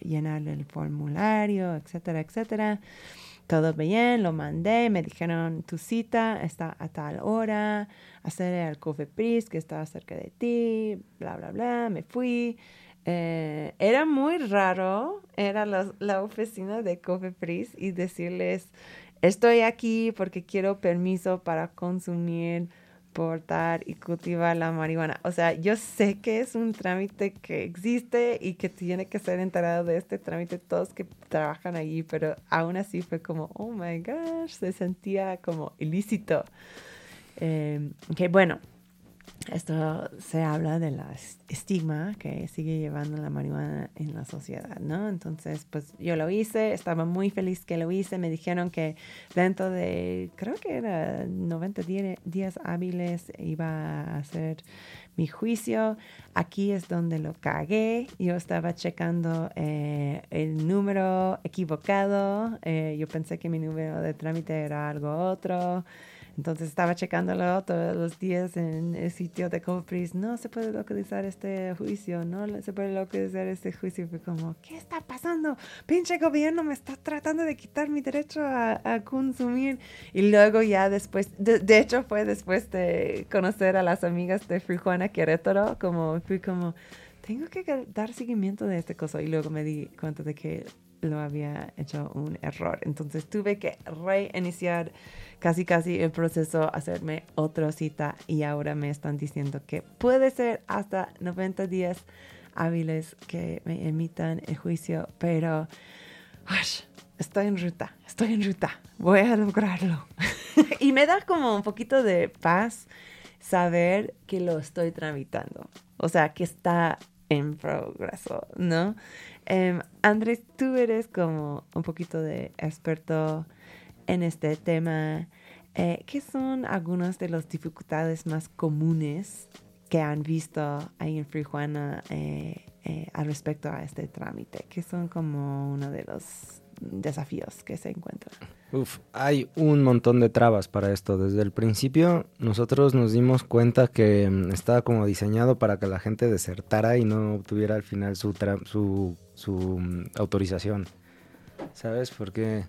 Speaker 3: llenar el formulario, etcétera, etcétera. Todo bien, lo mandé. Me dijeron, tu cita está a tal hora. Hacer el COFEPRIS que está cerca de ti. Bla, bla, bla. Me fui. Eh, era muy raro, era la, oficina de Cofepris y decirles, estoy aquí porque quiero permiso para consumir, portar y cultivar la marihuana. O sea, yo sé que es un trámite que existe y que tiene que ser enterado de este trámite todos que trabajan allí, pero aún así fue como, oh my gosh, se sentía como ilícito. Eh, que bueno, esto se habla de la estigma que sigue llevando la marihuana en la sociedad, ¿no? Entonces, pues yo lo hice, estaba muy feliz que lo hice, me dijeron que dentro de, creo que era 90 días hábiles iba a hacer mi juicio. Aquí es donde lo cagué, yo estaba checando eh, el número equivocado, eh, yo pensé que mi número de trámite era algo otro. Entonces estaba checándolo todos los días en el sitio de Cofepris. No se puede localizar este juicio, no se puede localizar este juicio. Fue como, ¿qué está pasando? Pinche gobierno me está tratando de quitar mi derecho a, consumir. Y luego ya después, de, hecho fue después de conocer a las amigas de Free Juana Querétaro, como fui como, tengo que dar seguimiento de este cosa. Y luego me di cuenta de que lo había hecho un error. Entonces tuve que reiniciar casi casi el proceso, hacerme otra cita y ahora me están diciendo que puede ser hasta 90 días hábiles que me emitan el juicio, pero estoy en ruta, estoy en ruta, voy a lograrlo. y me da como un poquito de paz saber que lo estoy tramitando, o sea, que está en progreso, ¿no? Em, Andrés, tú eres como un poquito de experto en este tema. Eh, ¿Qué son algunas de las dificultades más comunes que han visto ahí en Frijuana eh, eh, al respecto a este trámite? ¿Qué son como uno de los desafíos que se encuentran?
Speaker 4: Uf, hay un montón de trabas para esto. Desde el principio nosotros nos dimos cuenta que mm, estaba como diseñado para que la gente desertara y no obtuviera al final su, su, su mm, autorización. ¿Sabes? Porque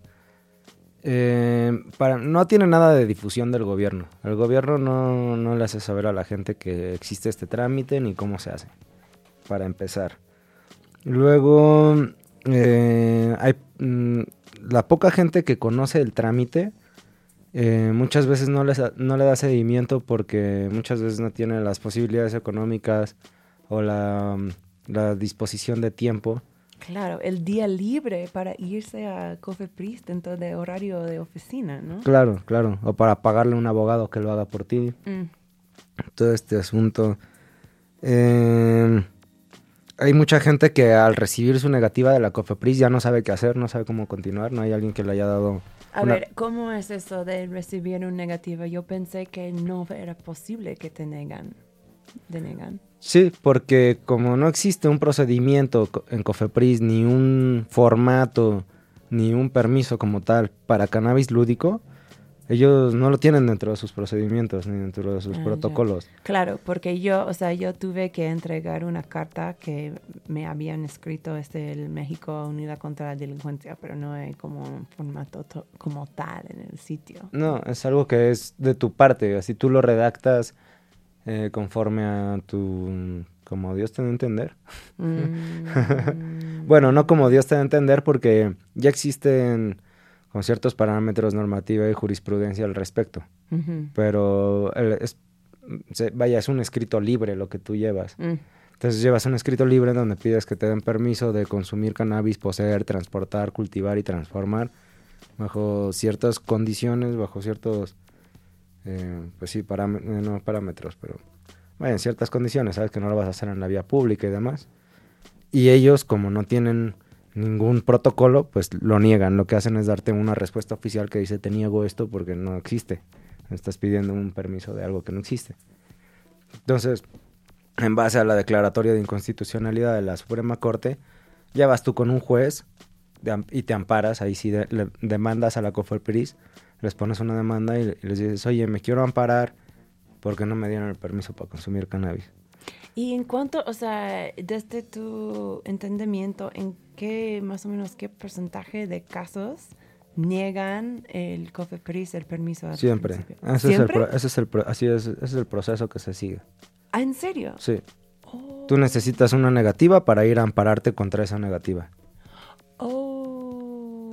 Speaker 4: eh, para, no tiene nada de difusión del gobierno. El gobierno no, no, le hace saber a la gente que existe este trámite ni cómo se hace, para empezar. Luego, eh, hay mm, la poca gente que conoce el trámite, eh, muchas veces no, les, no le da seguimiento porque muchas veces no tiene las posibilidades económicas o la, la disposición de tiempo
Speaker 3: Claro, el día libre para irse a Cofepris dentro de horario de oficina, ¿no?
Speaker 4: Claro, claro. O para pagarle a un abogado que lo haga por ti. Mm. Todo este asunto. Eh, hay mucha gente que al recibir su negativa de la Cofepris ya no sabe qué hacer, no sabe cómo continuar, no hay alguien que le haya dado...
Speaker 3: A ver, ¿cómo es eso de recibir un negativa? Yo pensé que no era posible que te negan, denegan.
Speaker 4: Sí, porque como no existe un procedimiento en Cofepris, ni un formato, ni un permiso como tal para cannabis lúdico, ellos no lo tienen dentro de sus procedimientos ni dentro de sus ah, protocolos.
Speaker 3: Claro, porque yo, o sea, yo tuve que entregar una carta que me habían escrito este el México Unida contra la Delincuencia, pero no hay como un formato como tal en el sitio.
Speaker 4: No, es algo que es de tu parte, así tú lo redactas eh, conforme a tu como Dios te da a entender.
Speaker 3: Mm,
Speaker 4: Bueno, no como Dios te da a entender, porque ya existen con ciertos parámetros normativa y jurisprudencia al respecto. Pero es, vaya, es un escrito libre lo que tú llevas.
Speaker 3: Mm.
Speaker 4: Entonces llevas un escrito libre donde pides que te den permiso de consumir cannabis, poseer, transportar, cultivar y transformar bajo ciertas condiciones, bajo ciertos, eh, pues sí, paráme- eh, no parámetros, pero vaya, en ciertas condiciones, sabes que no lo vas a hacer en la vía pública y demás. Y ellos, como no tienen ningún protocolo, pues lo niegan. Lo que hacen es darte una respuesta oficial que dice te niego esto porque no existe. Me estás pidiendo un permiso de algo que no existe. Entonces, en base a la declaratoria de inconstitucionalidad de la Suprema Corte, ya vas tú con un juez y te amparas, ahí sí de- le demandas a la COFEPRIS, les pones una demanda y, les dices, oye, me quiero amparar porque no me dieron el permiso para consumir cannabis.
Speaker 3: Y en cuanto, o sea, desde tu entendimiento, ¿en qué, más o menos, qué porcentaje de casos niegan el COFEPRIS el permiso?
Speaker 4: Siempre. Ese es el
Speaker 3: ¿Siempre?
Speaker 4: ese es el así es, ese es el proceso que se sigue.
Speaker 3: Ah, ¿En serio?
Speaker 4: Sí.
Speaker 3: Oh.
Speaker 4: Tú necesitas una negativa para ir a ampararte contra esa negativa.
Speaker 3: Oh,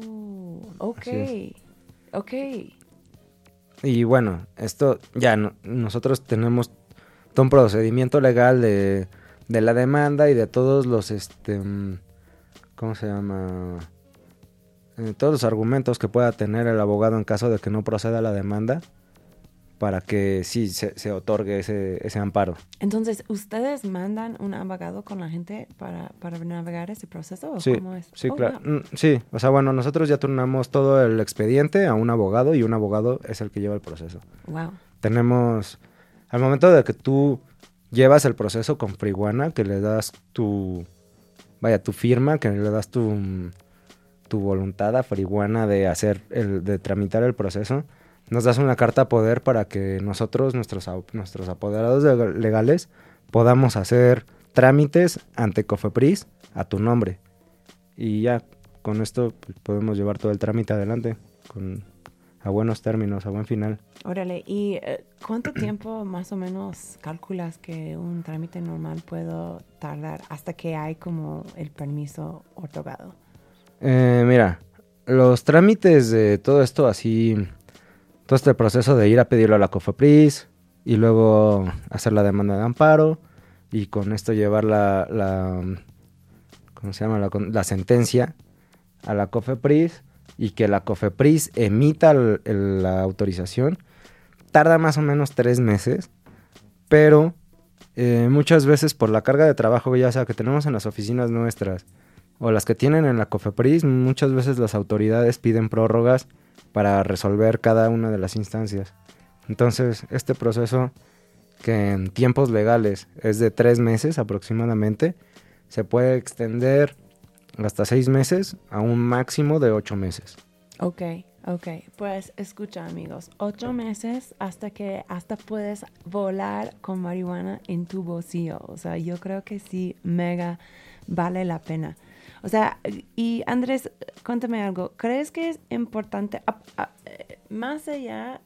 Speaker 3: ok,
Speaker 4: Así
Speaker 3: ok.
Speaker 4: Y bueno, esto ya no- nosotros tenemos todo un procedimiento legal de, de la demanda y de todos los, este, mm, ¿cómo se llama? Eh, todos los argumentos que pueda tener el abogado en caso de que no proceda la demanda para que sí se, se otorgue ese, ese amparo.
Speaker 3: Entonces, ¿ustedes mandan un abogado con la gente para, para navegar ese proceso? ¿O
Speaker 4: Sí,
Speaker 3: cómo es?
Speaker 4: sí,
Speaker 3: Oh,
Speaker 4: claro.
Speaker 3: wow.
Speaker 4: Mm, Sí, o sea, bueno, nosotros ya turnamos todo el expediente a un abogado y un abogado es el que lleva el proceso.
Speaker 3: Wow.
Speaker 4: tenemos, al momento de que tú llevas el proceso con Friguana, que le das tu, vaya, tu firma, que le das tu, tu voluntad a Friguana de hacer, el, de tramitar el proceso, nos das una carta a poder para que nosotros, nuestros, nuestros apoderados de- legales, podamos hacer trámites ante Cofepris a tu nombre. Y ya, con esto pues, podemos llevar todo el trámite adelante, con, a buenos términos, a buen final.
Speaker 3: Órale, ¿y eh, cuánto tiempo más o menos calculas que un trámite normal puedo tardar hasta que hay como el permiso otorgado?
Speaker 4: Eh, mira, los trámites de todo esto, así, todo este proceso de ir a pedirlo a la COFEPRIS y luego hacer la demanda de amparo y con esto llevar la, la ¿cómo se llama? La, sentencia a la COFEPRIS y que la COFEPRIS emita la autorización, tarda más o menos tres meses, pero eh, muchas veces por la carga de trabajo, ya sea que tenemos en las oficinas nuestras, o las que tienen en la COFEPRIS, muchas veces las autoridades piden prórrogas para resolver cada una de las instancias. Entonces, este proceso, que en tiempos legales es de tres meses aproximadamente, se puede extender hasta seis meses a un máximo de ocho meses.
Speaker 3: Ok, ok. Pues escucha amigos, ocho meses hasta que hasta puedes volar con marihuana en tu bolsillo. O sea, yo creo que sí, mega vale la pena. O sea, y Andrés, cuéntame algo. ¿Crees que es importante, más allá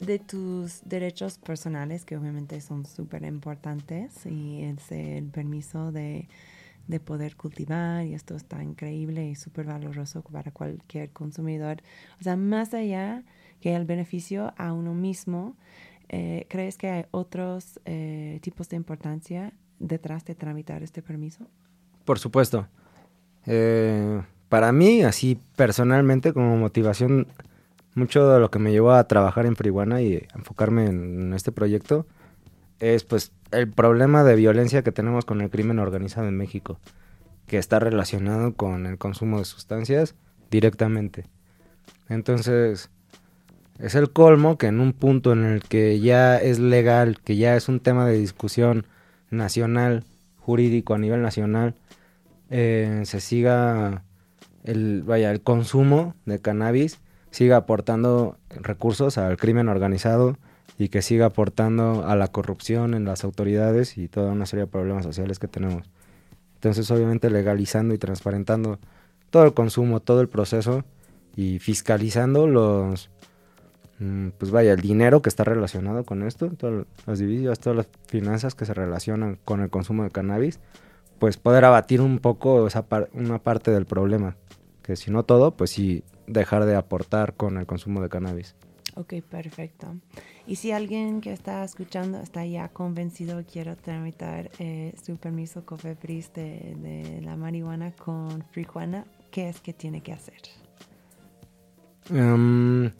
Speaker 3: de tus derechos personales, que obviamente son súper importantes, y es el permiso de, de poder cultivar, y esto está increíble y súper valoroso para cualquier consumidor. O sea, más allá que el beneficio a uno mismo, eh, ¿crees que hay otros eh, tipos de importancia detrás de tramitar este permiso?
Speaker 4: Por supuesto. Eh, para mí, así personalmente, como motivación, mucho de lo que me llevó a trabajar en Frihuana y enfocarme en este proyecto es pues el problema de violencia que tenemos con el crimen organizado en México, que está relacionado con el consumo de sustancias directamente. Entonces, es el colmo que en un punto en el que ya es legal, que ya es un tema de discusión nacional, jurídico a nivel nacional, eh, se siga el, vaya, el consumo de cannabis, siga aportando recursos al crimen organizado y que siga aportando a la corrupción en las autoridades y toda una serie de problemas sociales que tenemos. Entonces, obviamente, legalizando y transparentando todo el consumo, todo el proceso y fiscalizando los, mm, pues vaya, el dinero que está relacionado con esto, todas las divisas, todas las finanzas que se relacionan con el consumo de cannabis, pues poder abatir un poco esa par- una parte del problema. Que si no todo, pues sí dejar de aportar con el consumo de cannabis.
Speaker 3: Ok, perfecto. Y si alguien que está escuchando está ya convencido y quiere tramitar eh, su permiso COFEPRIS de, de la marihuana con Frijuana, ¿qué es que tiene que hacer?
Speaker 4: Em,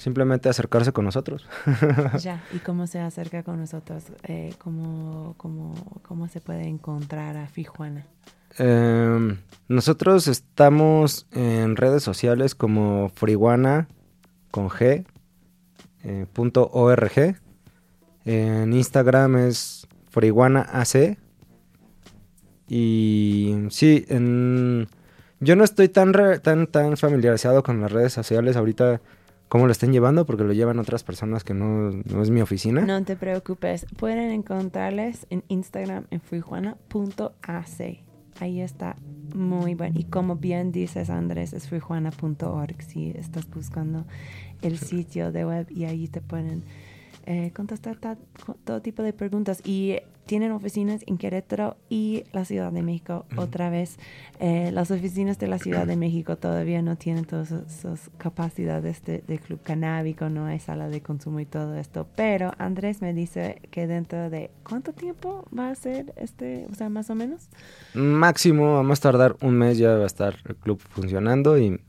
Speaker 4: simplemente acercarse con nosotros.
Speaker 3: ya, ¿y cómo se acerca con nosotros? Eh, ¿cómo, cómo, cómo se puede encontrar a Frijuana?
Speaker 4: Em, nosotros estamos en redes sociales como Frijuana con G eh, punto org. En Instagram es Frijuana AC. Y sí, en- yo no estoy tan, re- tan, tan familiarizado con las redes sociales ahorita, cómo lo estén llevando, porque lo llevan otras personas que no, no es mi oficina.
Speaker 3: No te preocupes, pueden encontrarles en Instagram en frijuana.ac. Ahí está muy bueno. Y como bien dices, Andrés, es frijuana.org si estás buscando el sitio de web y ahí te pueden eh, contestar ta- co- todo tipo de preguntas. Y tienen oficinas en Querétaro y la Ciudad de México. Otra vez, eh, las oficinas de la Ciudad de México todavía no tienen todas esas capacidades de, de club canábico, no hay sala de consumo y todo esto. Pero Andrés me dice que dentro de cuánto tiempo va a ser este, o sea, más o menos.
Speaker 4: Máximo, vamos a tardar un mes, ya va a estar el club funcionando y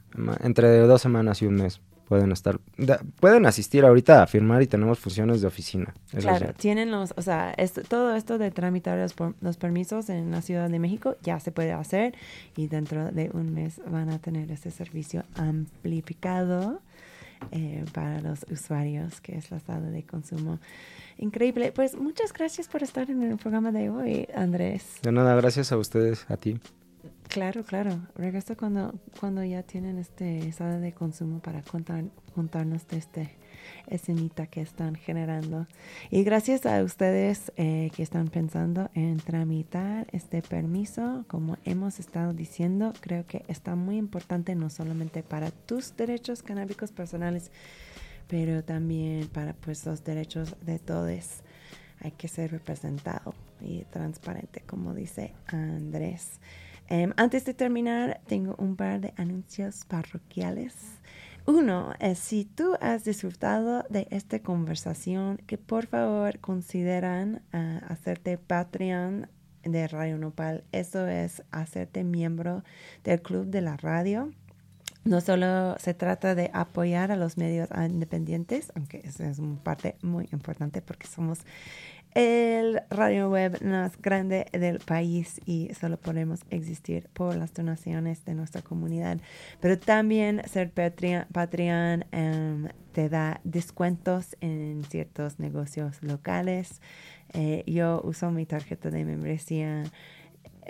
Speaker 4: entre dos semanas y un mes pueden estar, da- pueden asistir ahorita a firmar y tenemos funciones de oficina.
Speaker 3: Claro, tienen los, o sea, esto- todo esto de tramitar los, por- los permisos en la Ciudad de México ya se puede hacer y dentro de un mes van a tener este servicio amplificado eh, para los usuarios, que es la sala de consumo. Increíble. Pues muchas gracias por estar en el programa de hoy, Andrés.
Speaker 4: De nada, gracias a ustedes, a ti.
Speaker 3: Claro, claro. Regreso cuando, cuando ya tienen este sala de consumo para contar, contarnos de este escenita que están generando. Y gracias a ustedes eh, que están pensando en tramitar este permiso, como hemos estado diciendo, creo que está muy importante no solamente para tus derechos canábicos personales, pero también para pues los derechos de todos. Hay que ser representado y transparente, como dice Andrés. Em, antes de terminar, tengo un par de anuncios parroquiales. Uno es si tú has disfrutado de esta conversación, que por favor consideran ah, hacerte Patreon de Radio Nopal. Eso es hacerte miembro del club de la radio. No solo se trata de apoyar a los medios independientes, aunque eso es una parte muy importante porque somos el radio web más grande del país y solo podemos existir por las donaciones de nuestra comunidad. Pero también ser Patreon, em, te da descuentos en ciertos negocios locales. Eh, yo uso mi tarjeta de membresía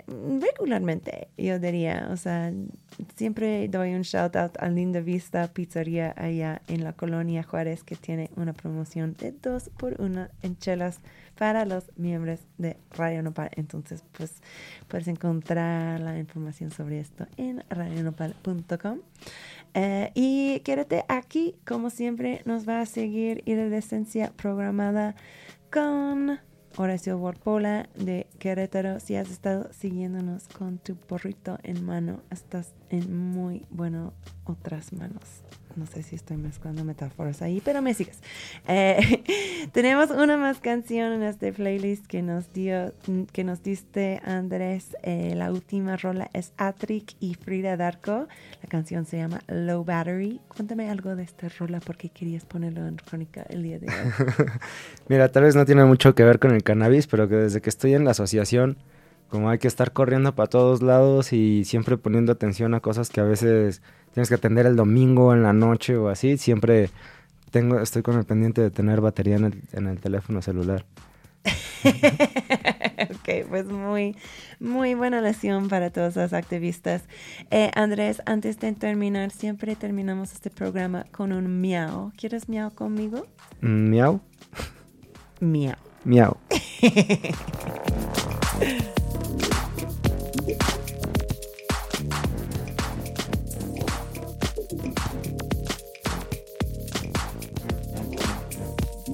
Speaker 3: regularmente, yo diría. O sea, siempre doy un shout out a Linda Vista Pizzería allá en la colonia Juárez que tiene una promoción de dos por uno en chelas para los miembros de Radio Nopal. Entonces, pues puedes encontrar la información sobre esto en radionopal.com. Eh, y quédate aquí, como siempre, nos va a seguir Iridescencia programada con Horacio Warpola de Querétaro. Si has estado siguiéndonos con tu porrito en mano, estás en muy bueno otras manos. No sé si estoy mezclando metáforas ahí, pero me sigues. Eh, tenemos una más canción en este playlist que nos dio, que nos diste Andrés. Eh, la última rola es Atric y Frida Darko. La canción se llama Low Battery. Cuéntame algo de esta rola porque querías ponerlo en crónica el día de hoy.
Speaker 4: Mira, tal vez no tiene mucho que ver con el cannabis, pero que desde que estoy en la asociación, como hay que estar corriendo para todos lados y siempre poniendo atención a cosas que a veces tienes que atender el domingo en la noche o así, siempre tengo, estoy con el pendiente de tener batería en el, en el teléfono celular.
Speaker 3: ok, pues muy, muy buena lección para todos los activistas. Eh, Andrés, antes de terminar, siempre terminamos este programa con un miau. ¿Quieres miau conmigo?
Speaker 4: Mm, Miau,
Speaker 3: Miau.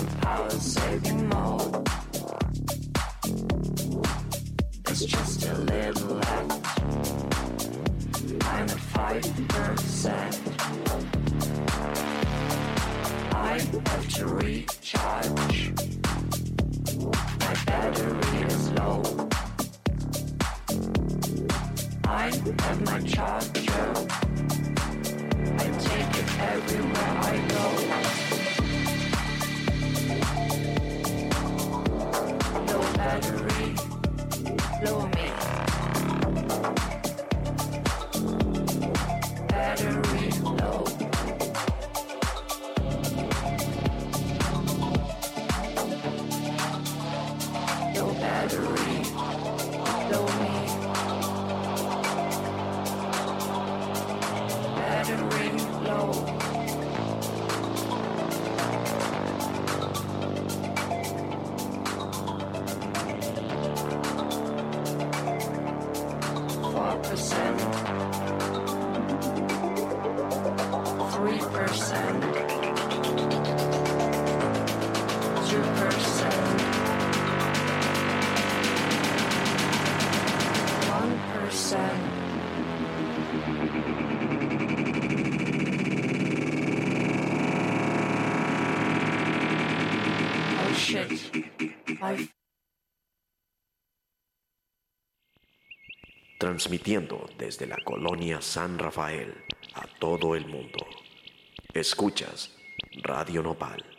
Speaker 7: want power saving more. It's just a little left. I'm at five percent. I have to recharge. My battery is low. I have my charger. I take it everywhere I go.
Speaker 8: transmitiendo desde la colonia San Rafael a todo el mundo. Escuchas Radio Nopal.